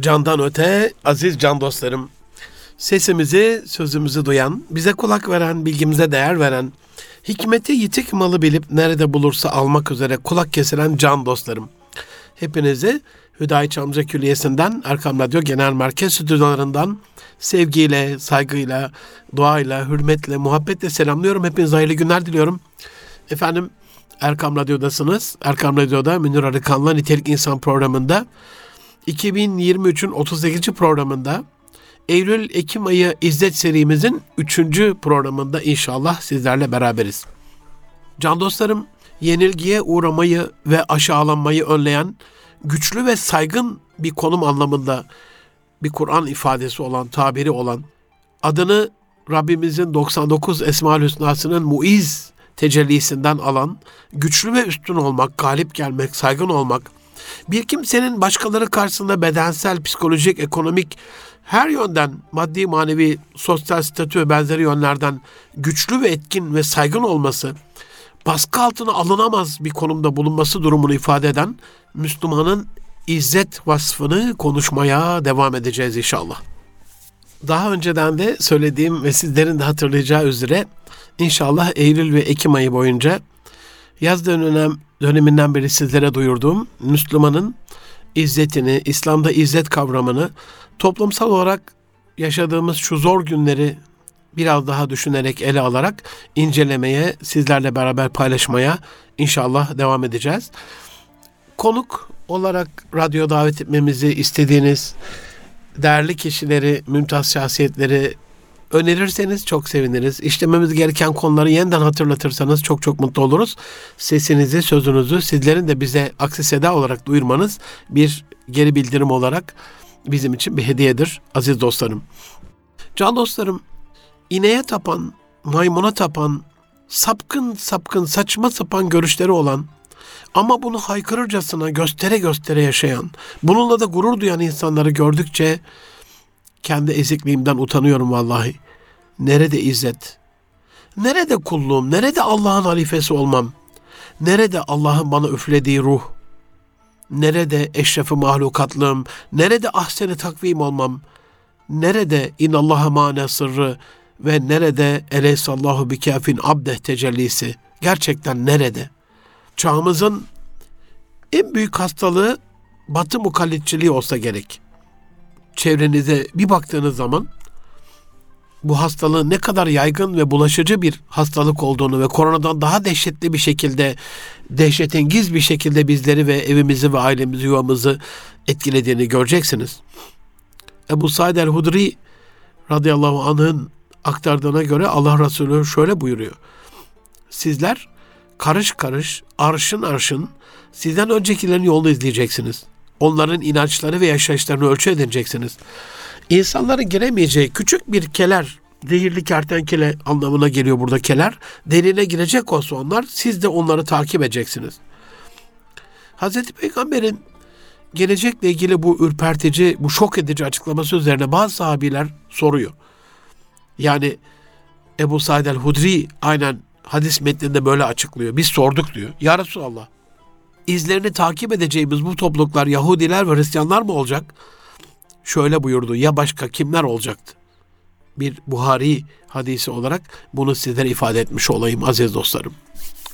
Candan öte, aziz can dostlarım. Sesimizi, sözümüzü duyan, bize kulak veren, bilgimize değer veren, hikmeti yitik malı bilip nerede bulursa almak üzere kulak kesilen can dostlarım. Hepinizi Hüdayi Çamlıca Külliyesi'nden, Erkam Radyo Genel Merkez Stüdyolarından sevgiyle, saygıyla, duayla, hürmetle, muhabbetle selamlıyorum. Hepinize hayırlı günler diliyorum. Efendim Erkam Radyo'dasınız. Erkam Radyo'da Münir Arıkan'la Nitelik İnsan programında 2023'ün 38. programında Eylül-Ekim ayı İzzet serimizin 3. programında inşallah sizlerle beraberiz. Can dostlarım, yenilgiye uğramayı ve aşağılanmayı önleyen güçlü ve saygın bir konum anlamında bir Kur'an ifadesi olan, tabiri olan, adını Rabbimizin 99 Esma-ül Hüsna'sının muiz tecellisinden alan, güçlü ve üstün olmak, galip gelmek, saygın olmak, bir kimsenin başkaları karşısında bedensel, psikolojik, ekonomik her yönden maddi, manevi, sosyal statü ve benzeri yönlerden güçlü ve etkin ve saygın olması, baskı altına alınamaz bir konumda bulunması durumunu ifade eden Müslümanın izzet vasfını konuşmaya devam edeceğiz inşallah. Daha önceden de söylediğim ve sizlerin de hatırlayacağı üzere inşallah Eylül ve Ekim ayı boyunca yaz dönem, döneminden beri sizlere duyurduğum Müslümanın izzetini, İslam'da izzet kavramını toplumsal olarak yaşadığımız şu zor günleri biraz daha düşünerek ele alarak incelemeye, sizlerle beraber paylaşmaya inşallah devam edeceğiz. Konuk olarak radyo davet etmemizi istediğiniz değerli kişileri, mümtaz şahsiyetleri önerirseniz çok seviniriz. İşlememiz gereken konuları yeniden hatırlatırsanız çok çok mutlu oluruz. Sesinizi, sözünüzü sizlerin de bize aksi seda olarak duyurmanız bir geri bildirim olarak bizim için bir hediyedir aziz dostlarım. Can dostlarım, ineğe tapan, maymuna tapan, sapkın sapkın saçma sapan görüşleri olan ama bunu haykırırcasına göstere göstere yaşayan, bununla da gurur duyan insanları gördükçe kendi ezikliğimden utanıyorum vallahi. Nerede izzet? Nerede kulluğum? Nerede Allah'ın halifesi olmam? Nerede Allah'ın bana üflediği ruh? Nerede eşrefi mahlukatlığım? Nerede ahseni takvim olmam? Nerede inallaha mane sırrı ve nerede eleysallahu bi kafin abdeh tecellisi? Gerçekten nerede? Çağımızın en büyük hastalığı batı mukallitçiliği olsa gerek çevrenize bir baktığınız zaman bu hastalığın ne kadar yaygın ve bulaşıcı bir hastalık olduğunu ve koronadan daha dehşetli bir şekilde, dehşetengiz bir şekilde bizleri ve evimizi ve ailemizi, yuvamızı etkilediğini göreceksiniz. Ebu Said el-Hudri radıyallahu anh'ın aktardığına göre Allah Resulü şöyle buyuruyor. Sizler karış karış, arşın arşın sizden öncekilerin yolunu izleyeceksiniz. Onların inançları ve yaşayışlarını ölçü edineceksiniz. İnsanların giremeyeceği küçük bir keler, zehirli kertenkele anlamına geliyor burada keler. Derine girecek olsa onlar, siz de onları takip edeceksiniz. Hazreti Peygamber'in gelecekle ilgili bu ürpertici, bu şok edici açıklaması üzerine bazı sahabiler soruyor. Yani Ebu Said el-Hudri aynen hadis metninde böyle açıklıyor. Biz sorduk diyor. Ya Resulallah izlerini takip edeceğimiz bu topluluklar Yahudiler ve Hristiyanlar mı olacak? Şöyle buyurdu ya başka kimler olacaktı? Bir Buhari hadisi olarak bunu sizlere ifade etmiş olayım aziz dostlarım.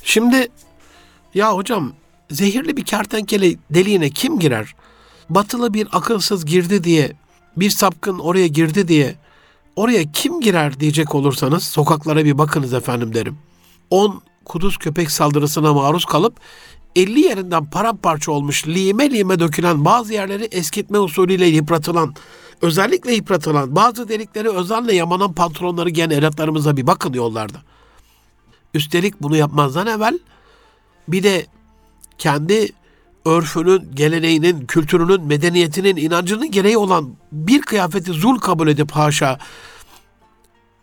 Şimdi ya hocam zehirli bir kertenkele deliğine kim girer? Batılı bir akılsız girdi diye, bir sapkın oraya girdi diye oraya kim girer diyecek olursanız sokaklara bir bakınız efendim derim. 10 kuduz köpek saldırısına maruz kalıp 50 yerinden paramparça olmuş, lime lime dökülen, bazı yerleri eskitme usulüyle yıpratılan, özellikle yıpratılan, bazı delikleri özenle yamanan pantolonları giyen evlatlarımıza bir bakın yollarda. Üstelik bunu yapmazdan evvel bir de kendi örfünün, geleneğinin, kültürünün, medeniyetinin, inancının gereği olan bir kıyafeti zul kabul edip haşa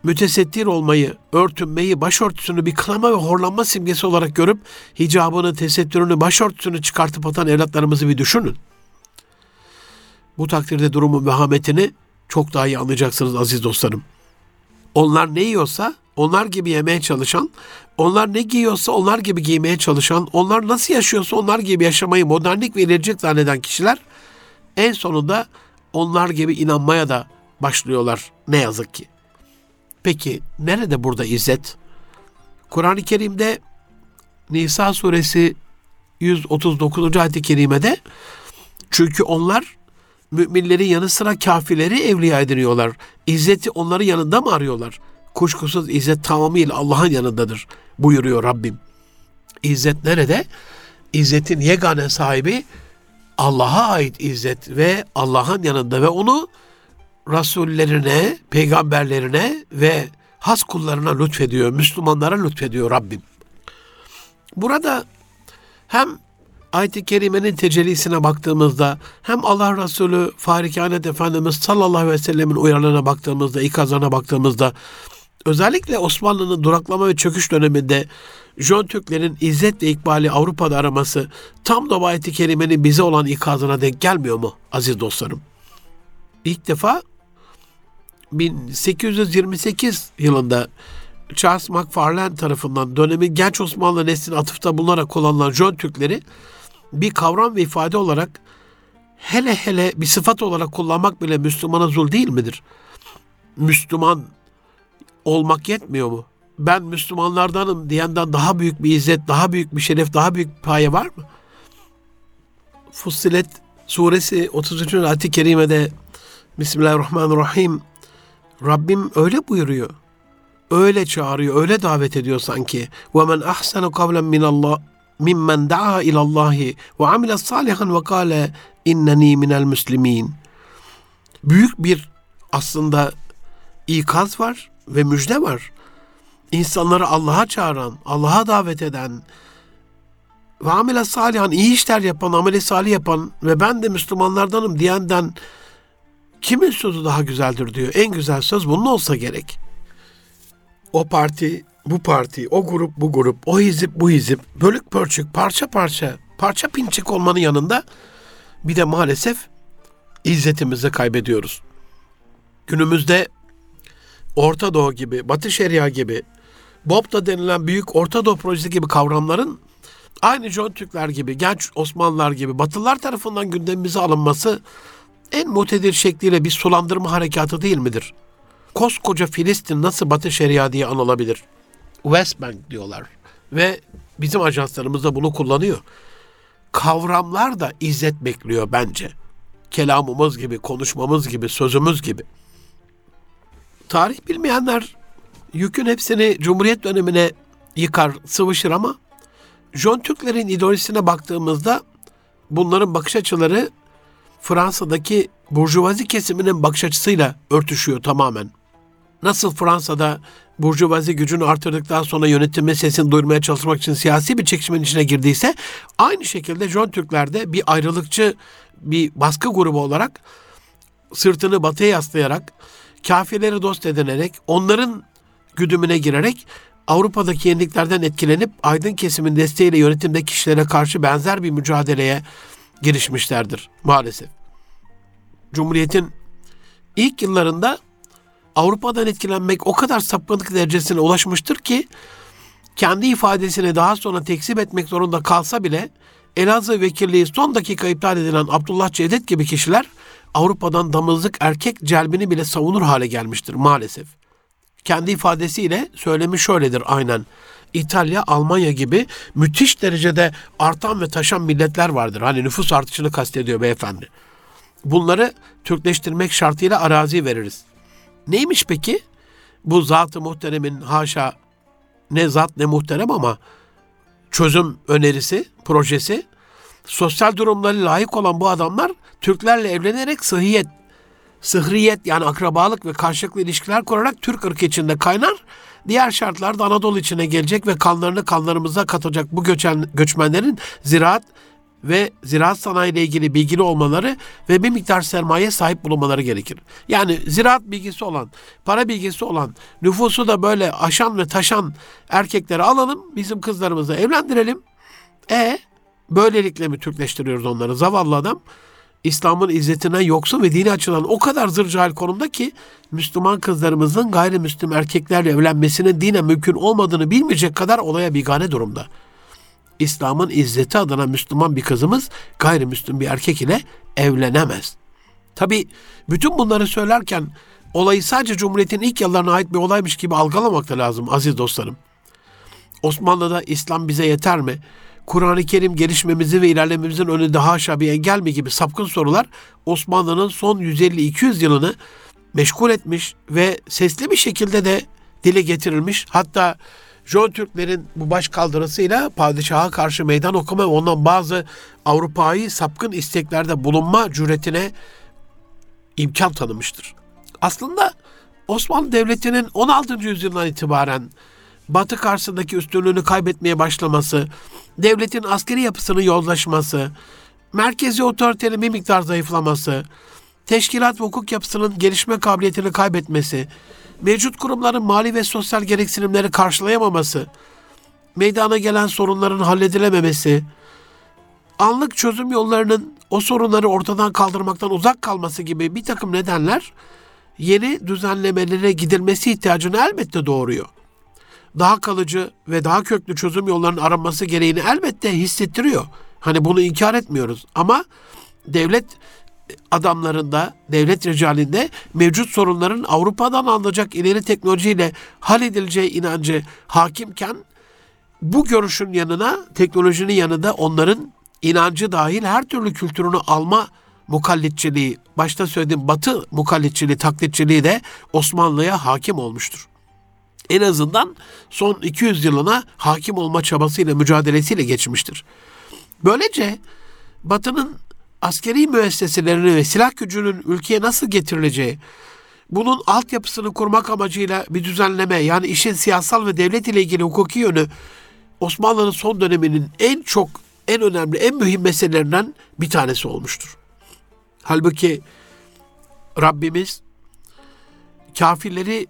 mütesettir olmayı, örtünmeyi, başörtüsünü bir kınama ve horlanma simgesi olarak görüp hicabını, tesettürünü, başörtüsünü çıkartıp atan evlatlarımızı bir düşünün. Bu takdirde durumun vehametini çok daha iyi anlayacaksınız aziz dostlarım. Onlar ne yiyorsa onlar gibi yemeye çalışan, onlar ne giyiyorsa onlar gibi giymeye çalışan, onlar nasıl yaşıyorsa onlar gibi yaşamayı modernlik ve ilericik zanneden kişiler en sonunda onlar gibi inanmaya da başlıyorlar ne yazık ki. Peki nerede burada izzet? Kur'an-ı Kerim'de Nisa suresi 139. ayet-i kerimede çünkü onlar müminlerin yanı sıra kafirleri evliya ediniyorlar. İzzeti onların yanında mı arıyorlar? Kuşkusuz izzet tamamıyla Allah'ın yanındadır buyuruyor Rabbim. İzzet nerede? İzzetin yegane sahibi Allah'a ait izzet ve Allah'ın yanında ve onu rasullerine, peygamberlerine ve has kullarına lütfediyor, Müslümanlara lütfediyor Rabbim. Burada hem ayet-i kerimenin tecellisine baktığımızda hem Allah Resulü Farikanet Efendimiz sallallahu aleyhi ve sellemin uyarılarına baktığımızda, ikazlarına baktığımızda özellikle Osmanlı'nın duraklama ve çöküş döneminde Jön Türklerin izzet ve ikbali Avrupa'da araması tam da ayet-i kerimenin bize olan ikazına denk gelmiyor mu aziz dostlarım? İlk defa 1828 yılında Charles McFarlane tarafından dönemin genç Osmanlı nesline atıfta bulunarak kullanılan Jön Türkleri bir kavram ve ifade olarak hele hele bir sıfat olarak kullanmak bile Müslümana zul değil midir? Müslüman olmak yetmiyor mu? Ben Müslümanlardanım diyenden daha büyük bir izzet, daha büyük bir şeref, daha büyük bir paye var mı? Fussilet suresi 33. ayet-i kerimede Bismillahirrahmanirrahim Rabbim öyle buyuruyor. Öyle çağırıyor, öyle davet ediyor sanki. وَمَنْ أَحْسَنُ قَوْلًا مِنَ اللّٰهِ مِمَّنْ دَعَا إِلَى اللّٰهِ وَعَمِلَ صَالِحًا وَقَالَ اِنَّنِي مِنَ الْمُسْلِمِينَ Büyük bir aslında ikaz var ve müjde var. İnsanları Allah'a çağıran, Allah'a davet eden ve amele salihan, iyi işler yapan, ameli salih yapan ve ben de Müslümanlardanım diyenden kimin sözü daha güzeldir diyor. En güzel söz bunun olsa gerek. O parti, bu parti, o grup, bu grup, o hizip, bu hizip, bölük pörçük, parça parça, parça pinçik olmanın yanında bir de maalesef izzetimizi kaybediyoruz. Günümüzde Orta Doğu gibi, Batı Şeria gibi, BOP'ta denilen büyük Orta Doğu projesi gibi kavramların aynı John Türkler gibi, genç Osmanlılar gibi Batılılar tarafından gündemimize alınması en mutedir şekliyle bir sulandırma harekatı değil midir? Koskoca Filistin nasıl Batı Şeria diye anılabilir? West Bank diyorlar ve bizim ajanslarımız da bunu kullanıyor. Kavramlar da izzet bekliyor bence. Kelamımız gibi, konuşmamız gibi, sözümüz gibi. Tarih bilmeyenler yükün hepsini Cumhuriyet dönemine yıkar, sıvışır ama John Türklerin ideolojisine baktığımızda bunların bakış açıları Fransa'daki burjuvazi kesiminin bakış açısıyla örtüşüyor tamamen. Nasıl Fransa'da burjuvazi gücünü artırdıktan sonra yönetimin sesini duyurmaya çalışmak için siyasi bir çekişmenin içine girdiyse aynı şekilde John Türkler'de bir ayrılıkçı bir baskı grubu olarak sırtını batıya yaslayarak kafirleri dost edinerek onların güdümüne girerek Avrupa'daki yeniliklerden etkilenip aydın kesimin desteğiyle yönetimde kişilere karşı benzer bir mücadeleye girişmişlerdir maalesef. Cumhuriyet'in ilk yıllarında Avrupa'dan etkilenmek o kadar sapkınlık derecesine ulaşmıştır ki kendi ifadesini daha sonra tekzip etmek zorunda kalsa bile Elazığ vekilliği son dakika iptal edilen Abdullah Cevdet gibi kişiler Avrupa'dan damızlık erkek celbini bile savunur hale gelmiştir maalesef. Kendi ifadesiyle söylemi şöyledir aynen. İtalya, Almanya gibi müthiş derecede artan ve taşan milletler vardır. Hani nüfus artışını kastediyor beyefendi. Bunları Türkleştirmek şartıyla arazi veririz. Neymiş peki? Bu zat-ı muhteremin haşa ne zat ne muhterem ama çözüm önerisi, projesi sosyal durumları layık olan bu adamlar Türklerle evlenerek sıhhiyet, sıhriyet yani akrabalık ve karşılıklı ilişkiler kurarak Türk ırkı içinde kaynar. Diğer şartlarda Anadolu içine gelecek ve kanlarını kanlarımıza katacak bu göçen, göçmenlerin ziraat ve ziraat sanayi ile ilgili bilgili olmaları ve bir miktar sermaye sahip bulunmaları gerekir. Yani ziraat bilgisi olan, para bilgisi olan, nüfusu da böyle aşan ve taşan erkekleri alalım, bizim kızlarımızla evlendirelim. E böylelikle mi Türkleştiriyoruz onları? Zavallı adam İslam'ın izzetinden yoksun ve dini açıdan o kadar zırcahil konumda ki Müslüman kızlarımızın gayrimüslim erkeklerle evlenmesinin dine mümkün olmadığını bilmeyecek kadar olaya bigane durumda. İslam'ın izzeti adına Müslüman bir kızımız gayrimüslim bir erkek ile evlenemez. Tabi bütün bunları söylerken olayı sadece Cumhuriyet'in ilk yıllarına ait bir olaymış gibi algılamak da lazım aziz dostlarım. Osmanlı'da İslam bize yeter mi? Kur'an-ı Kerim gelişmemizin ve ilerlememizin önünde haşa bir engel mi gibi sapkın sorular Osmanlı'nın son 150-200 yılını meşgul etmiş ve sesli bir şekilde de dile getirilmiş. Hatta John Türklerin bu baş kaldırısıyla padişaha karşı meydan okuma ve ondan bazı Avrupa'yı sapkın isteklerde bulunma cüretine imkan tanımıştır. Aslında Osmanlı Devleti'nin 16. yüzyıldan itibaren Batı karşısındaki üstünlüğünü kaybetmeye başlaması, devletin askeri yapısının yozlaşması, merkezi otoritenin bir miktar zayıflaması, teşkilat ve hukuk yapısının gelişme kabiliyetini kaybetmesi, mevcut kurumların mali ve sosyal gereksinimleri karşılayamaması, meydana gelen sorunların halledilememesi, anlık çözüm yollarının o sorunları ortadan kaldırmaktan uzak kalması gibi bir takım nedenler yeni düzenlemelere gidilmesi ihtiyacını elbette doğuruyor. Daha kalıcı ve daha köklü çözüm yollarının aranması gereğini elbette hissettiriyor. Hani bunu inkar etmiyoruz ama devlet adamlarında, devlet ricalinde mevcut sorunların Avrupa'dan alınacak ileri teknolojiyle halledileceği inancı hakimken bu görüşün yanına, teknolojinin yanında onların inancı dahil her türlü kültürünü alma mukallitçiliği, başta söylediğim batı mukallitçiliği, taklitçiliği de Osmanlı'ya hakim olmuştur. En azından son 200 yılına hakim olma çabasıyla, mücadelesiyle geçmiştir. Böylece Batı'nın askeri müesseselerini ve silah gücünün ülkeye nasıl getirileceği, bunun altyapısını kurmak amacıyla bir düzenleme yani işin siyasal ve devlet ile ilgili hukuki yönü Osmanlı'nın son döneminin en çok, en önemli, en mühim meselelerinden bir tanesi olmuştur. Halbuki Rabbimiz kafirleri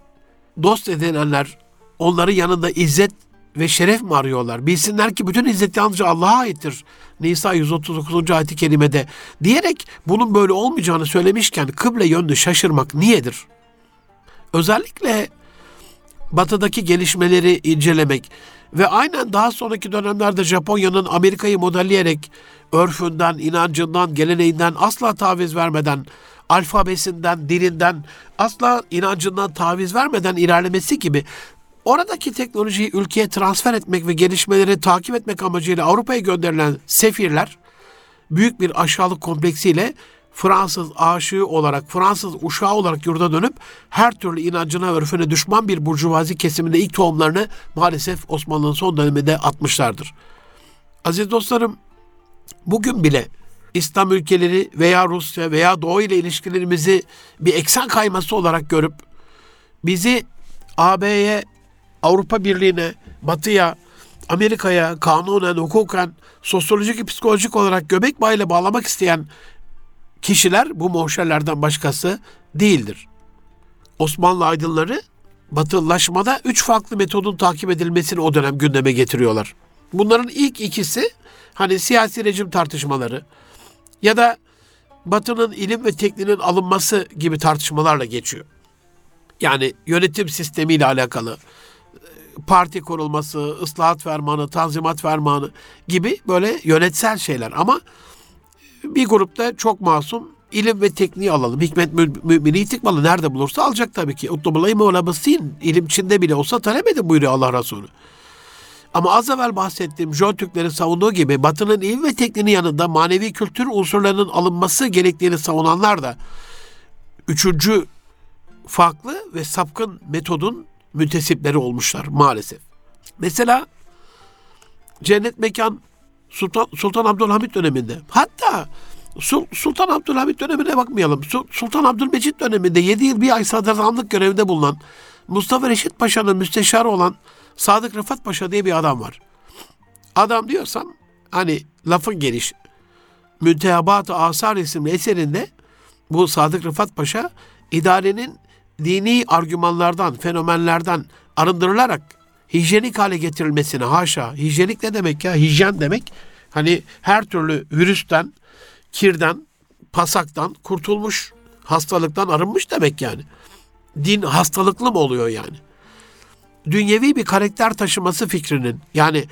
dost edinenler onların yanında izzet ve şeref mi arıyorlar? Bilsinler ki bütün izzet yalnızca Allah'a aittir. Nisa 139. ayet-i kerimede diyerek bunun böyle olmayacağını söylemişken kıble yönlü şaşırmak niyedir? Özellikle batıdaki gelişmeleri incelemek ve aynen daha sonraki dönemlerde Japonya'nın Amerika'yı modelleyerek örfünden, inancından, geleneğinden asla taviz vermeden, alfabesinden, dilinden, asla inancından taviz vermeden ilerlemesi gibi oradaki teknolojiyi ülkeye transfer etmek ve gelişmeleri takip etmek amacıyla Avrupa'ya gönderilen sefirler büyük bir aşağılık kompleksiyle Fransız aşığı olarak, Fransız uşağı olarak yurda dönüp her türlü inancına ve örfüne düşman bir burjuvazi kesiminde ilk tohumlarını maalesef Osmanlı'nın son döneminde atmışlardır. Aziz dostlarım, bugün bile İslam ülkeleri veya Rusya veya Doğu ile ilişkilerimizi bir eksen kayması olarak görüp bizi AB'ye, Avrupa Birliği'ne, Batı'ya, Amerika'ya kanunen, hukuken, sosyolojik, psikolojik olarak göbek bağıyla bağlamak isteyen kişiler bu mohşerlerden başkası değildir. Osmanlı aydınları batılılaşmada üç farklı metodun takip edilmesini o dönem gündeme getiriyorlar. Bunların ilk ikisi hani siyasi rejim tartışmaları ya da Batı'nın ilim ve tekniğinin alınması gibi tartışmalarla geçiyor. Yani yönetim sistemiyle alakalı parti kurulması, ıslahat fermanı, tanzimat fermanı gibi böyle yönetsel şeyler ama bir grupta çok masum ilim ve tekniği alalım. Hikmet mü, mümini itik malı nerede bulursa alacak tabii ki. Utlubulayı mevlamasın ilim Çin'de bile olsa talep buyuruyor Allah Resulü. Ama az evvel bahsettiğim John Türklerin savunduğu gibi Batı'nın ilim ve tekniğinin yanında manevi kültür unsurlarının alınması gerektiğini savunanlar da üçüncü farklı ve sapkın metodun müntesipleri olmuşlar maalesef. Mesela cennet mekan Sultan, Sultan Abdülhamit döneminde. Hatta Sultan Abdülhamit dönemine bakmayalım. Sultan Abdülmecit döneminde 7 yıl bir ay sadrazamlık görevinde bulunan Mustafa Reşit Paşa'nın müsteşarı olan Sadık Rıfat Paşa diye bir adam var. Adam diyorsam hani lafın geliş Müntehabat-ı Asar isimli eserinde bu Sadık Rıfat Paşa idarenin dini argümanlardan, fenomenlerden arındırılarak hijyenik hale getirilmesine haşa. Hijyenik ne demek ya? Hijyen demek. Hani her türlü virüsten, kirden, pasaktan kurtulmuş, hastalıktan arınmış demek yani. Din hastalıklı mı oluyor yani? Dünyevi bir karakter taşıması fikrinin yani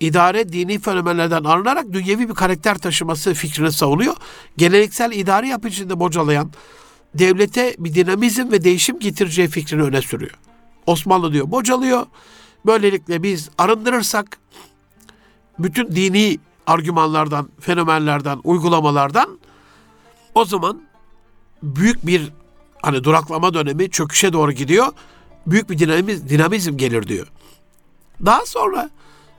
idare dini fenomenlerden alınarak dünyevi bir karakter taşıması fikrini savunuyor. Geleneksel idari yapı içinde bocalayan devlete bir dinamizm ve değişim getireceği fikrini öne sürüyor. Osmanlı diyor bocalıyor. Böylelikle biz arındırırsak bütün dini argümanlardan, fenomenlerden, uygulamalardan o zaman büyük bir hani duraklama dönemi çöküşe doğru gidiyor. Büyük bir dinamiz, dinamizm gelir diyor. Daha sonra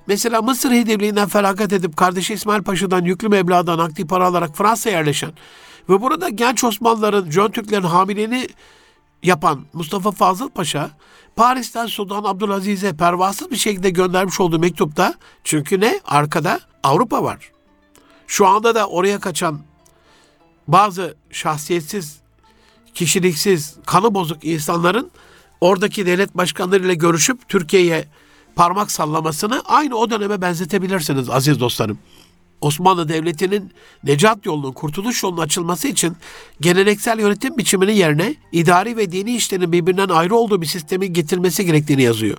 mesela Mısır Hidivliğinden felaket edip kardeşi İsmail Paşa'dan yüklü meblağdan nakdi para alarak Fransa'ya yerleşen ve burada genç Osmanlıların, Jön Türklerin hamileliğini yapan Mustafa Fazıl Paşa Paris'ten Sultan Abdülaziz'e pervasız bir şekilde göndermiş olduğu mektupta çünkü ne? Arkada Avrupa var. Şu anda da oraya kaçan bazı şahsiyetsiz, kişiliksiz, kanı bozuk insanların oradaki devlet başkanlarıyla görüşüp Türkiye'ye parmak sallamasını aynı o döneme benzetebilirsiniz aziz dostlarım. Osmanlı Devleti'nin necat yolunun, kurtuluş yolunun açılması için geleneksel yönetim biçiminin yerine idari ve dini işlerin birbirinden ayrı olduğu bir sistemin getirmesi gerektiğini yazıyor.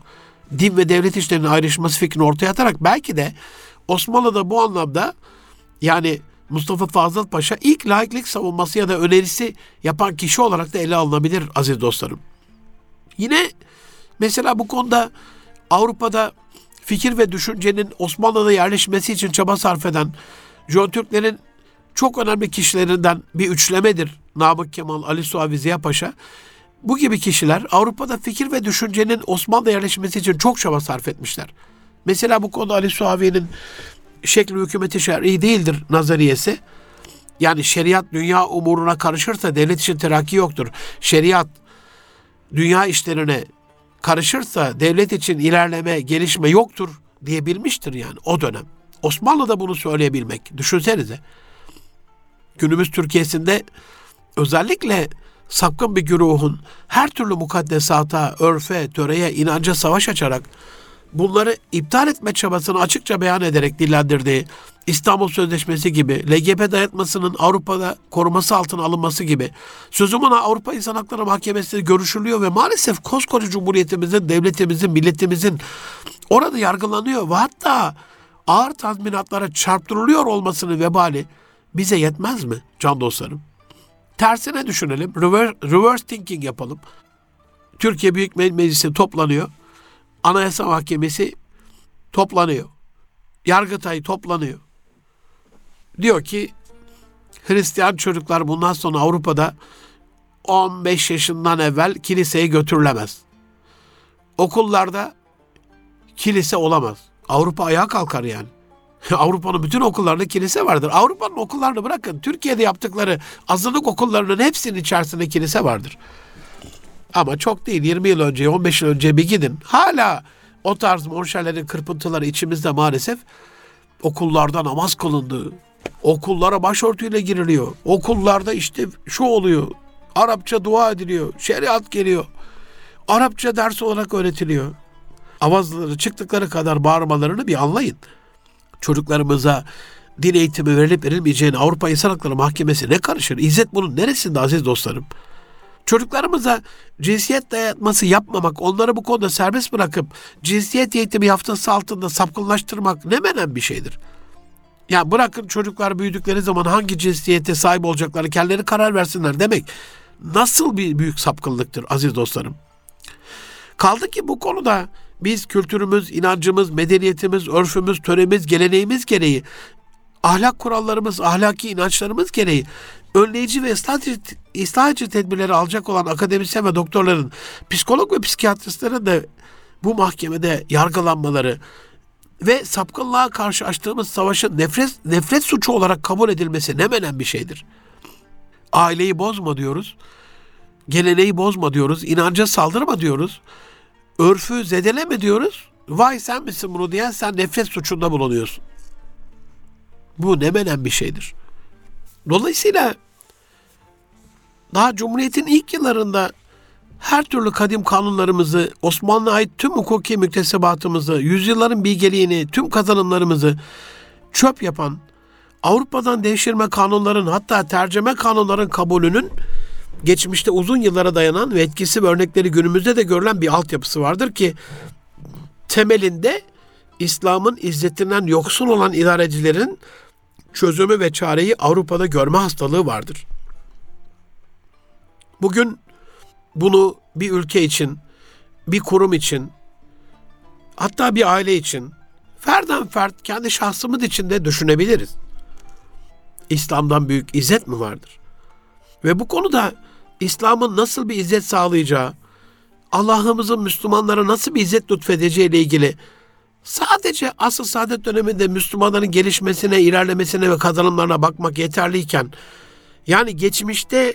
Din ve devlet işlerinin ayrışması fikrini ortaya atarak belki de Osmanlı'da bu anlamda yani Mustafa Fazıl Paşa ilk laiklik savunması ya da önerisi yapan kişi olarak da ele alınabilir aziz dostlarım. Yine mesela bu konuda Avrupa'da fikir ve düşüncenin Osmanlı'da yerleşmesi için çaba sarf eden Türklerin çok önemli kişilerinden bir üçlemedir. Namık Kemal, Ali Suavi, Ziya Paşa. Bu gibi kişiler Avrupa'da fikir ve düşüncenin Osmanlı'da yerleşmesi için çok çaba sarf etmişler. Mesela bu konuda Ali Suavi'nin şekli hükümeti şer'i değildir nazariyesi. Yani şeriat dünya umuruna karışırsa devlet için terakki yoktur. Şeriat dünya işlerine karışırsa devlet için ilerleme, gelişme yoktur diyebilmiştir yani o dönem. Osmanlı'da bunu söyleyebilmek. Düşünsenize. Günümüz Türkiye'sinde özellikle sapkın bir güruhun her türlü mukaddesata, örfe, töreye, inanca savaş açarak bunları iptal etme çabasını açıkça beyan ederek dillendirdiği İstanbul Sözleşmesi gibi, LGB dayatmasının Avrupa'da koruması altına alınması gibi sözüm ona Avrupa İnsan Hakları Mahkemesi görüşülüyor ve maalesef koskoca Cumhuriyetimizin, devletimizin, milletimizin orada yargılanıyor ve hatta ağır tazminatlara çarptırılıyor olmasının vebali bize yetmez mi can dostlarım? Tersine düşünelim, reverse, reverse thinking yapalım. Türkiye Büyük Meclisi toplanıyor. Anayasa Mahkemesi toplanıyor. Yargıtay toplanıyor. Diyor ki Hristiyan çocuklar bundan sonra Avrupa'da 15 yaşından evvel kiliseye götürülemez. Okullarda kilise olamaz. Avrupa ayağa kalkar yani. Avrupa'nın bütün okullarında kilise vardır. Avrupa'nın okullarını bırakın. Türkiye'de yaptıkları azınlık okullarının hepsinin içerisinde kilise vardır. Ama çok değil 20 yıl önce 15 yıl önce bir gidin. Hala o tarz monşerlerin kırpıntıları içimizde maalesef okullarda namaz kılındı. Okullara başörtüyle giriliyor. Okullarda işte şu oluyor. Arapça dua ediliyor. Şeriat geliyor. Arapça ders olarak öğretiliyor. Avazları çıktıkları kadar bağırmalarını bir anlayın. Çocuklarımıza din eğitimi verilip verilmeyeceğini Avrupa İnsan Hakları Mahkemesi ne karışır? İzzet bunun neresinde aziz dostlarım? Çocuklarımıza cinsiyet dayatması yapmamak, onları bu konuda serbest bırakıp cinsiyet eğitimi haftası altında sapkınlaştırmak ne menen bir şeydir. Ya bırakın çocuklar büyüdükleri zaman hangi cinsiyete sahip olacakları kendileri karar versinler demek nasıl bir büyük sapkınlıktır aziz dostlarım. Kaldı ki bu konuda biz kültürümüz, inancımız, medeniyetimiz, örfümüz, töremiz, geleneğimiz gereği ahlak kurallarımız, ahlaki inançlarımız gereği önleyici ve ıslahcı tedbirleri alacak olan akademisyen ve doktorların, psikolog ve psikiyatristlerin de bu mahkemede yargılanmaları ve sapkınlığa karşı açtığımız savaşın nefret, nefret suçu olarak kabul edilmesi ne menen bir şeydir. Aileyi bozma diyoruz, geleneği bozma diyoruz, inanca saldırma diyoruz, örfü zedeleme diyoruz. Vay sen misin bunu diyen sen nefret suçunda bulunuyorsun. Bu ne menen bir şeydir. Dolayısıyla daha Cumhuriyet'in ilk yıllarında her türlü kadim kanunlarımızı, Osmanlı'ya ait tüm hukuki müktesebatımızı, yüzyılların bilgeliğini, tüm kazanımlarımızı çöp yapan, Avrupa'dan devşirme kanunların hatta tercüme kanunların kabulünün geçmişte uzun yıllara dayanan ve etkisi ve örnekleri günümüzde de görülen bir altyapısı vardır ki temelinde İslam'ın izzetinden yoksun olan idarecilerin çözümü ve çareyi Avrupa'da görme hastalığı vardır. Bugün bunu bir ülke için, bir kurum için, hatta bir aile için, ferden fert kendi şahsımız için de düşünebiliriz. İslam'dan büyük izzet mi vardır? Ve bu konuda İslam'ın nasıl bir izzet sağlayacağı, Allah'ımızın Müslümanlara nasıl bir izzet lütfedeceği ile ilgili sadece asıl saadet döneminde Müslümanların gelişmesine, ilerlemesine ve kazanımlarına bakmak yeterliyken yani geçmişte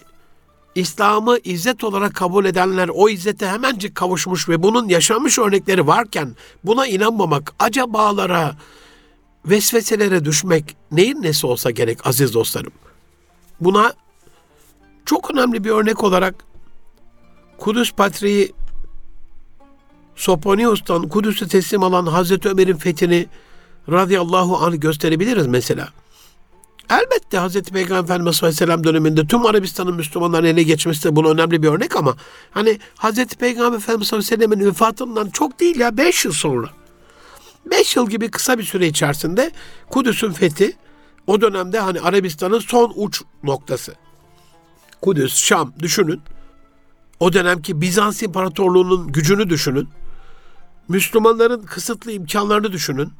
İslam'ı izzet olarak kabul edenler o izzete hemencik kavuşmuş ve bunun yaşanmış örnekleri varken buna inanmamak, acabalara, vesveselere düşmek neyin nesi olsa gerek aziz dostlarım. Buna çok önemli bir örnek olarak Kudüs Patriği Soponius'tan Kudüs'ü teslim alan Hazreti Ömer'in fethini radıyallahu anh gösterebiliriz mesela. Elbette Hazreti Peygamber Efendimiz Aleyhisselam döneminde tüm Arabistan'ın Müslümanların ele geçmesi de bunun önemli bir örnek ama hani Hazreti Peygamber Efendimiz Aleyhisselam'ın vefatından çok değil ya 5 yıl sonra. 5 yıl gibi kısa bir süre içerisinde Kudüs'ün fethi o dönemde hani Arabistan'ın son uç noktası. Kudüs, Şam düşünün. O dönemki Bizans İmparatorluğu'nun gücünü düşünün. Müslümanların kısıtlı imkanlarını düşünün.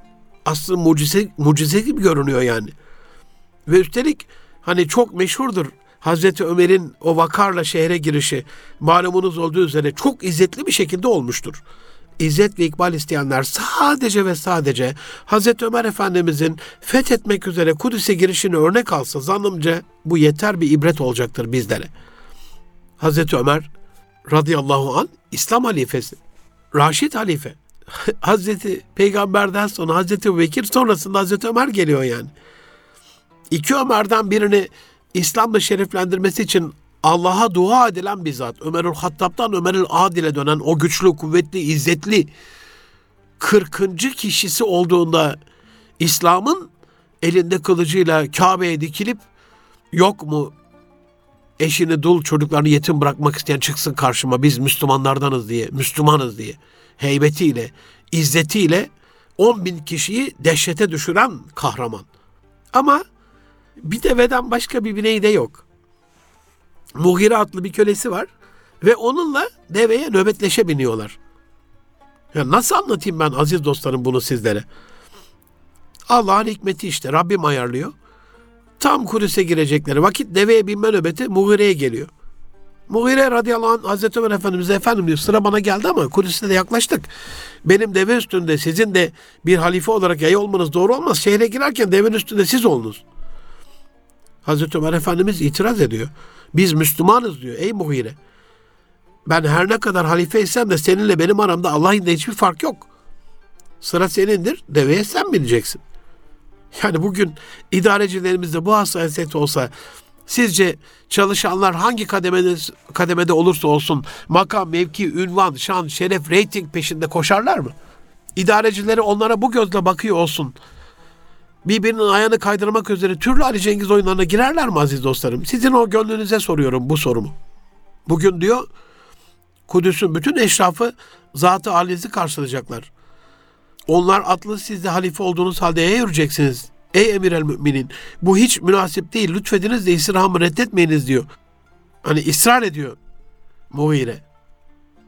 Aslında mucize, mucize gibi görünüyor yani. Ve üstelik hani çok meşhurdur Hazreti Ömer'in o vakarla şehre girişi malumunuz olduğu üzere çok izzetli bir şekilde olmuştur. İzzet ve ikbal isteyenler sadece ve sadece Hazreti Ömer Efendimizin fethetmek üzere Kudüs'e girişini örnek alsa zannımca bu yeter bir ibret olacaktır bizlere. Hazreti Ömer radıyallahu an İslam halifesi. Raşid halife. Hazreti Peygamber'den sonra Hazreti Bekir sonrasında Hazreti Ömer geliyor yani. İki Ömer'den birini İslam'la şereflendirmesi için Allah'a dua edilen bir zat. Ömerül Hattab'dan Ömerül Adil'e dönen o güçlü, kuvvetli, izzetli 40. kişisi olduğunda İslam'ın elinde kılıcıyla Kabe'ye dikilip yok mu eşini, dul çocuklarını yetim bırakmak isteyen çıksın karşıma biz Müslümanlardanız diye, Müslümanız diye heybetiyle, izzetiyle 10 bin kişiyi dehşete düşüren kahraman. Ama bir deveden başka bir bineği de yok. Mughire adlı bir kölesi var ve onunla deveye nöbetleşe biniyorlar. Ya nasıl anlatayım ben aziz dostlarım bunu sizlere? Allah'ın hikmeti işte Rabbim ayarlıyor. Tam Kudüs'e girecekleri vakit deveye binme nöbeti Mughire'ye geliyor. Mughire radıyallahu anh Hazreti Ömer Efendimiz'e efendim diyor sıra bana geldi ama Kudüs'e de yaklaştık. Benim deve üstünde sizin de bir halife olarak yay olmanız doğru olmaz. Şehre girerken devenin üstünde siz olunuz. Hazreti Ömer Efendimiz itiraz ediyor. Biz Müslümanız diyor ey Mughire. Ben her ne kadar halife de seninle benim aramda Allah'ın hiçbir fark yok. Sıra senindir, deveye sen bineceksin. Yani bugün idarecilerimizde bu hassasiyet olsa sizce çalışanlar hangi kademede, kademede olursa olsun makam, mevki, ünvan, şan, şeref, reyting peşinde koşarlar mı? İdarecileri onlara bu gözle bakıyor olsun. Birbirinin ayağını kaydırmak üzere türlü Ali Cengiz oyunlarına girerler mi aziz dostlarım? Sizin o gönlünüze soruyorum bu sorumu. Bugün diyor Kudüs'ün bütün eşrafı zatı karşılayacaklar. Onlar atlı siz de halife olduğunuz halde neye yürüyeceksiniz? Ey emir el müminin bu hiç münasip değil lütfediniz de istirhamı reddetmeyiniz diyor. Hani ısrar ediyor Mughire.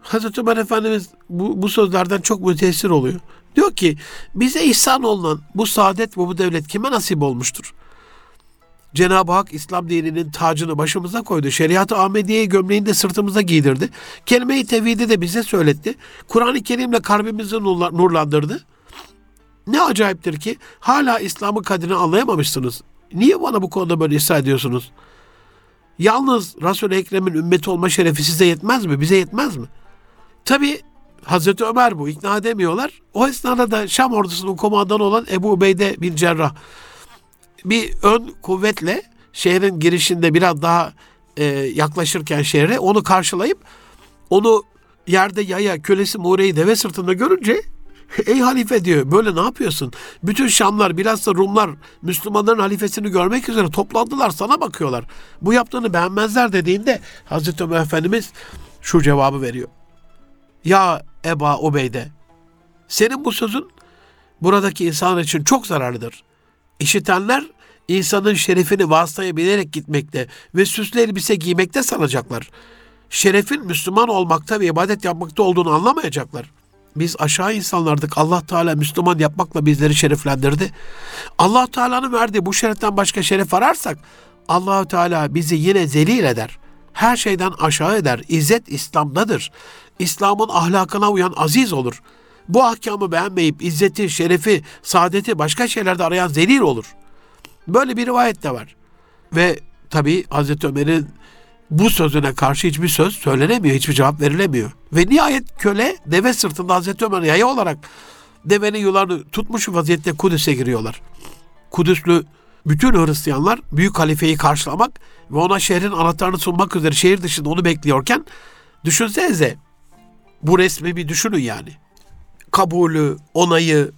Hazreti Ömer Efendimiz bu, bu sözlerden çok müteessir oluyor. Diyor ki bize ihsan olunan bu saadet ve bu devlet kime nasip olmuştur? Cenab-ı Hak İslam dininin tacını başımıza koydu. Şeriat-ı Ahmediye'yi gömleğini de sırtımıza giydirdi. Kelime-i tevhidi de bize söyletti. Kur'an-ı Kerim'le kalbimizi nurlandırdı. Ne acayiptir ki hala İslam'ın kadrini anlayamamışsınız. Niye bana bu konuda böyle ısrar ediyorsunuz? Yalnız Resul-i Ekrem'in ümmeti olma şerefi size yetmez mi? Bize yetmez mi? Tabi Hazreti Ömer bu ikna edemiyorlar. O esnada da Şam ordusunun komandanı olan Ebu Ubeyde bin Cerrah bir ön kuvvetle şehrin girişinde biraz daha e, yaklaşırken şehre onu karşılayıp onu yerde yaya kölesi Muğre'yi deve sırtında görünce ey halife diyor böyle ne yapıyorsun? Bütün Şamlar bilhassa Rumlar Müslümanların halifesini görmek üzere toplandılar sana bakıyorlar. Bu yaptığını beğenmezler dediğinde Hazreti Ömer Efendimiz şu cevabı veriyor. Ya Eba Ubeyde senin bu sözün buradaki insan için çok zararlıdır. İşitenler insanın şerefini vasıtaya bilerek gitmekte ve süslü elbise giymekte sanacaklar. Şerefin Müslüman olmakta ve ibadet yapmakta olduğunu anlamayacaklar. Biz aşağı insanlardık. Allah Teala Müslüman yapmakla bizleri şereflendirdi. Allah Teala'nın verdiği bu şereften başka şeref ararsak Allahu Teala bizi yine zelil eder. Her şeyden aşağı eder. İzzet İslam'dadır. İslam'ın ahlakına uyan aziz olur. Bu ahkamı beğenmeyip izzeti, şerefi, saadeti başka şeylerde arayan zelil olur. Böyle bir rivayet de var. Ve tabi Hazreti Ömer'in bu sözüne karşı hiçbir söz söylenemiyor, hiçbir cevap verilemiyor. Ve nihayet köle deve sırtında Hazreti Ömer yaya olarak devenin yularını tutmuş vaziyette Kudüs'e giriyorlar. Kudüslü bütün Hristiyanlar büyük halifeyi karşılamak ve ona şehrin anahtarını sunmak üzere şehir dışında onu bekliyorken düşünsenize bu resmi bir düşünün yani. Kabulü, onayı,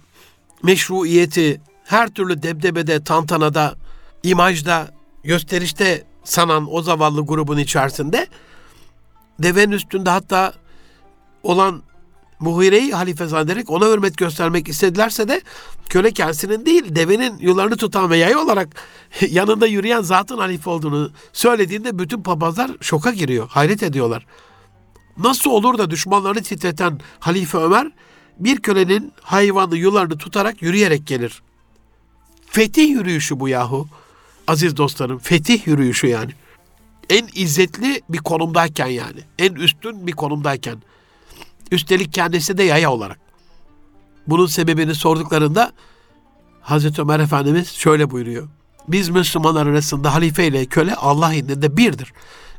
meşruiyeti her türlü debdebede, tantanada, imajda, gösterişte sanan o zavallı grubun içerisinde devenin üstünde hatta olan Muhire'yi halife zannederek ona hürmet göstermek istedilerse de köle kendisinin değil devenin yollarını tutan ve yay olarak yanında yürüyen zatın halife olduğunu söylediğinde bütün papazlar şoka giriyor. Hayret ediyorlar. Nasıl olur da düşmanlarını titreten Halife Ömer bir kölenin hayvanı yularını tutarak yürüyerek gelir. Fetih yürüyüşü bu yahu. Aziz dostlarım fetih yürüyüşü yani. En izzetli bir konumdayken yani. En üstün bir konumdayken. Üstelik kendisi de yaya olarak. Bunun sebebini sorduklarında Hazreti Ömer Efendimiz şöyle buyuruyor. Biz Müslümanlar arasında halife ile köle Allah indinde birdir.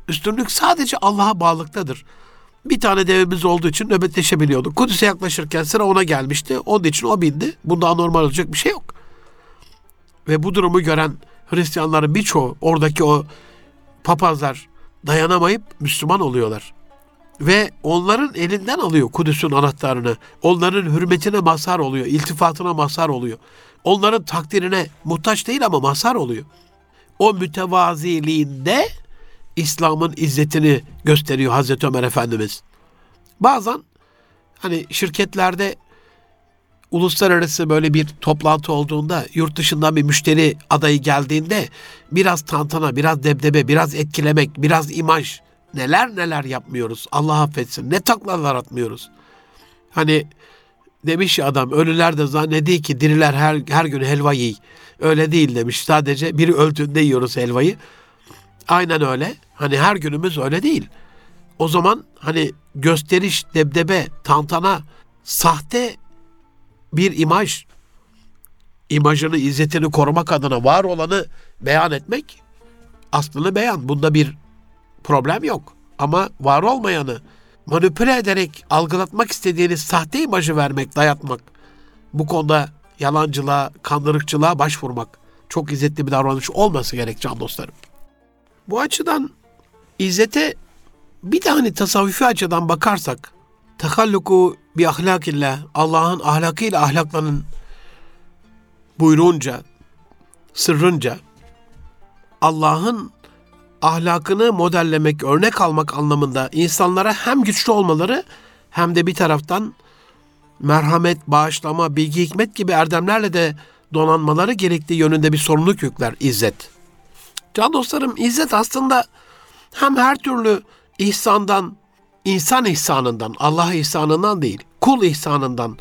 Üstünlük sadece Allah'a bağlılıktadır. Bir tane devimiz olduğu için nöbetleşebiliyorduk. Kudüs'e yaklaşırken sıra ona gelmişti. Onun için o bindi. Bunda anormal olacak bir şey yok. Ve bu durumu gören Hristiyanların birçoğu oradaki o papazlar dayanamayıp Müslüman oluyorlar. Ve onların elinden alıyor Kudüs'ün anahtarını. Onların hürmetine mazhar oluyor, iltifatına mazhar oluyor. Onların takdirine muhtaç değil ama mazhar oluyor. O mütevaziliğinde İslam'ın izzetini gösteriyor Hazreti Ömer Efendimiz. Bazen hani şirketlerde uluslararası böyle bir toplantı olduğunda yurt dışından bir müşteri adayı geldiğinde biraz tantana, biraz debdebe, biraz etkilemek, biraz imaj neler neler yapmıyoruz. Allah affetsin. Ne taklalar atmıyoruz. Hani demiş ya adam ölüler de zannediyor ki diriler her, her gün helva yiy. Öyle değil demiş. Sadece biri öldüğünde yiyoruz helvayı. Aynen öyle. Hani her günümüz öyle değil. O zaman hani gösteriş, debdebe, tantana, sahte bir imaj, imajını, izzetini korumak adına var olanı beyan etmek aslını beyan. Bunda bir problem yok. Ama var olmayanı manipüle ederek algılatmak istediğiniz sahte imajı vermek, dayatmak bu konuda yalancılığa, kandırıkçılığa başvurmak çok izzetli bir davranış olması gerek can dostlarım. Bu açıdan izzete bir hani tasavvufi açıdan bakarsak tehalluku bir ahlakille Allah'ın ahlakıyla ahlaklanın buyruğunca, sırrınca Allah'ın ahlakını modellemek, örnek almak anlamında insanlara hem güçlü olmaları hem de bir taraftan merhamet, bağışlama, bilgi, hikmet gibi erdemlerle de donanmaları gerektiği yönünde bir sorumluluk yükler izzet. Can dostlarım izzet aslında hem her türlü ihsandan, insan ihsanından, Allah ihsanından değil, kul ihsanından,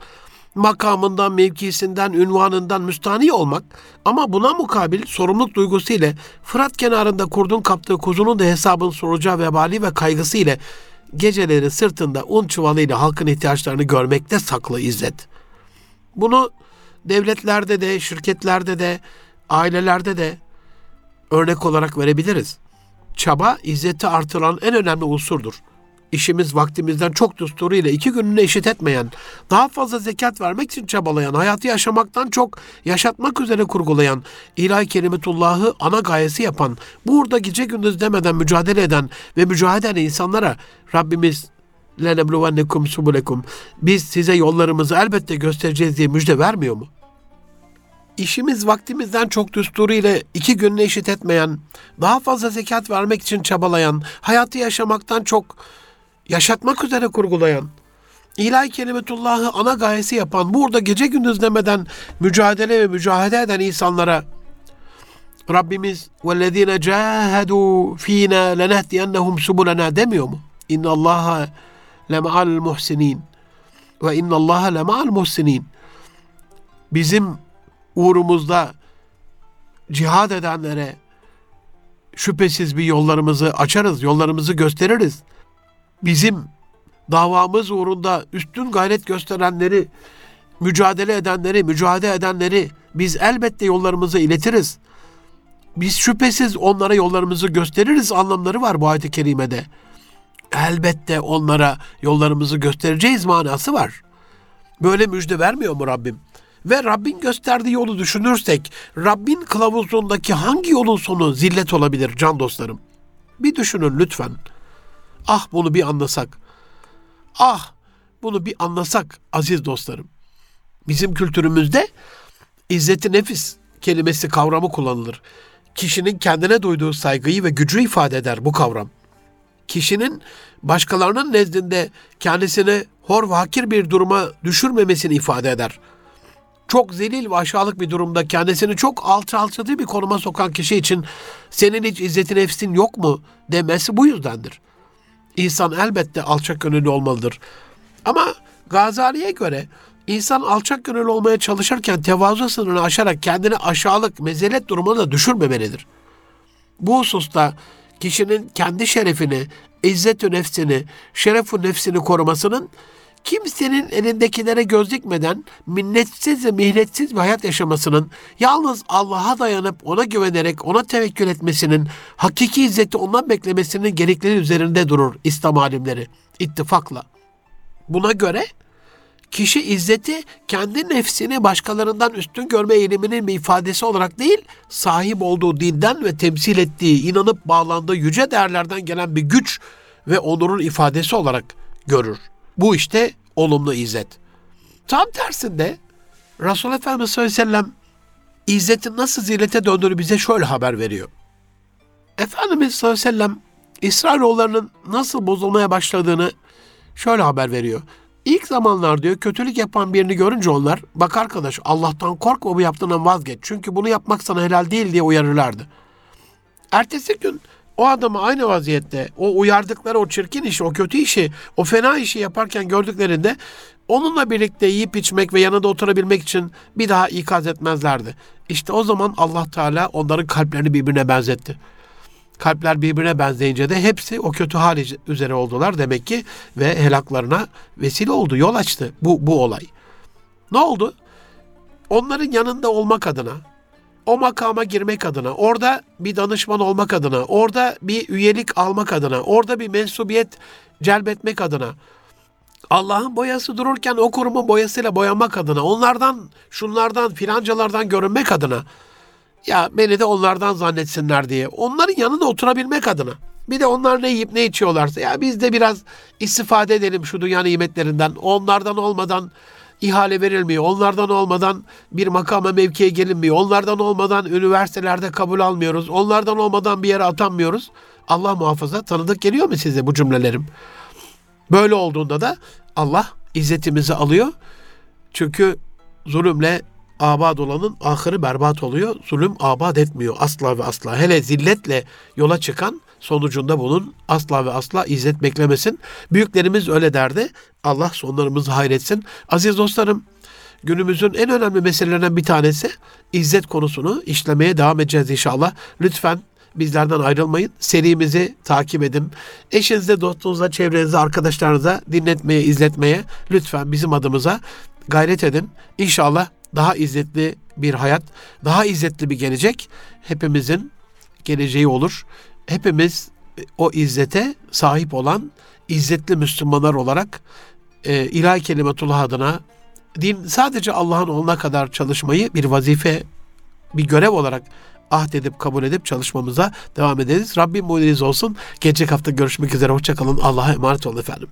makamından, mevkisinden, ünvanından müstani olmak ama buna mukabil sorumluluk duygusu ile Fırat kenarında kurdun kaptığı kuzunun da hesabını soracağı vebali ve kaygısı ile geceleri sırtında un çuvalıyla halkın ihtiyaçlarını görmekte saklı izzet. Bunu devletlerde de, şirketlerde de, ailelerde de örnek olarak verebiliriz. Çaba izzeti artıran en önemli unsurdur. İşimiz vaktimizden çok düsturuyla iki gününü eşit etmeyen, daha fazla zekat vermek için çabalayan, hayatı yaşamaktan çok yaşatmak üzere kurgulayan, ilahi kelimetullahı ana gayesi yapan, burada gece gündüz demeden mücadele eden ve mücadele insanlara Rabbimiz lenebluvennekum subulekum biz size yollarımızı elbette göstereceğiz diye müjde vermiyor mu? işimiz vaktimizden çok düsturu ile iki gününü eşit etmeyen, daha fazla zekat vermek için çabalayan, hayatı yaşamaktan çok yaşatmak üzere kurgulayan, ilahi kelimetullahı ana gayesi yapan, burada gece gündüz demeden mücadele ve mücadele eden insanlara Rabbimiz وَالَّذ۪ينَ جَاهَدُوا ف۪ينَا لَنَهْدِيَنَّهُمْ سُبُلَنَا demiyor mu? اِنَّ اللّٰهَ لَمَعَ الْمُحْسِن۪ينَ ve inna Allah lema'al muhsinin. Bizim uğrumuzda cihad edenlere şüphesiz bir yollarımızı açarız, yollarımızı gösteririz. Bizim davamız uğrunda üstün gayret gösterenleri, mücadele edenleri, mücadele edenleri biz elbette yollarımızı iletiriz. Biz şüphesiz onlara yollarımızı gösteririz anlamları var bu ayet-i kerimede elbette onlara yollarımızı göstereceğiz manası var. Böyle müjde vermiyor mu Rabbim? Ve Rabbin gösterdiği yolu düşünürsek, Rabbin kılavuzundaki hangi yolun sonu zillet olabilir can dostlarım? Bir düşünün lütfen. Ah bunu bir anlasak. Ah bunu bir anlasak aziz dostlarım. Bizim kültürümüzde izzeti nefis kelimesi kavramı kullanılır. Kişinin kendine duyduğu saygıyı ve gücü ifade eder bu kavram kişinin başkalarının nezdinde kendisini hor ve hakir bir duruma düşürmemesini ifade eder. Çok zelil ve aşağılık bir durumda kendisini çok alçaltıcı bir konuma sokan kişi için senin hiç izzeti nefsin yok mu demesi bu yüzdendir. İnsan elbette alçak gönüllü olmalıdır. Ama Gazali'ye göre insan alçak gönüllü olmaya çalışırken tevazu sınırını aşarak kendini aşağılık, mezelet durumuna da düşürmemelidir. Bu hususta kişinin kendi şerefini, izzet-ü nefsini, şeref-ü nefsini korumasının kimsenin elindekilere göz dikmeden minnetsiz ve mihnetsiz bir hayat yaşamasının, yalnız Allah'a dayanıp ona güvenerek ona tevekkül etmesinin, hakiki izzeti ondan beklemesinin gerekleri üzerinde durur İslam alimleri ittifakla. Buna göre kişi izzeti kendi nefsini başkalarından üstün görme eğiliminin bir ifadesi olarak değil, sahip olduğu dinden ve temsil ettiği, inanıp bağlandığı yüce değerlerden gelen bir güç ve onurun ifadesi olarak görür. Bu işte olumlu izzet. Tam tersinde Resulullah Efendimiz sallallahu aleyhi ve sellem izzetin nasıl zillete döndüğünü bize şöyle haber veriyor. Efendimiz sallallahu aleyhi ve sellem İsrailoğullarının nasıl bozulmaya başladığını şöyle haber veriyor. İlk zamanlar diyor kötülük yapan birini görünce onlar bak arkadaş Allah'tan korkma bu yaptığından vazgeç. Çünkü bunu yapmak sana helal değil diye uyarırlardı. Ertesi gün o adamı aynı vaziyette o uyardıkları o çirkin işi, o kötü işi, o fena işi yaparken gördüklerinde onunla birlikte yiyip içmek ve yanında oturabilmek için bir daha ikaz etmezlerdi. İşte o zaman Allah Teala onların kalplerini birbirine benzetti kalpler birbirine benzeyince de hepsi o kötü hal üzere oldular demek ki ve helaklarına vesile oldu, yol açtı bu, bu olay. Ne oldu? Onların yanında olmak adına, o makama girmek adına, orada bir danışman olmak adına, orada bir üyelik almak adına, orada bir mensubiyet celbetmek adına, Allah'ın boyası dururken o kurumun boyasıyla boyamak adına, onlardan, şunlardan, filancalardan görünmek adına, ya beni de onlardan zannetsinler diye. Onların yanında oturabilmek adına. Bir de onlar ne yiyip ne içiyorlarsa ya biz de biraz istifade edelim şu dünya nimetlerinden. Onlardan olmadan ihale verilmiyor. Onlardan olmadan bir makama mevkiye gelinmiyor. Onlardan olmadan üniversitelerde kabul almıyoruz. Onlardan olmadan bir yere atanmıyoruz. Allah muhafaza tanıdık geliyor mu size bu cümlelerim? Böyle olduğunda da Allah izzetimizi alıyor. Çünkü zulümle abad olanın ahırı berbat oluyor. Zulüm abad etmiyor asla ve asla. Hele zilletle yola çıkan sonucunda bunun asla ve asla izzet beklemesin. Büyüklerimiz öyle derdi. Allah sonlarımızı hayretsin. Aziz dostlarım, günümüzün en önemli meselelerinden bir tanesi izzet konusunu işlemeye devam edeceğiz inşallah. Lütfen bizlerden ayrılmayın. Serimizi takip edin. Eşinize, dostunuza, çevrenize, arkadaşlarınıza dinletmeye, izletmeye lütfen bizim adımıza gayret edin. İnşallah daha izzetli bir hayat, daha izzetli bir gelecek hepimizin geleceği olur. Hepimiz e, o izzete sahip olan izzetli Müslümanlar olarak e, ilahi kelimetullah adına din sadece Allah'ın olana kadar çalışmayı bir vazife, bir görev olarak ahd edip kabul edip çalışmamıza devam ederiz. Rabbim mucizeniz olsun. Gelecek hafta görüşmek üzere. Hoşçakalın. Allah'a emanet olun efendim.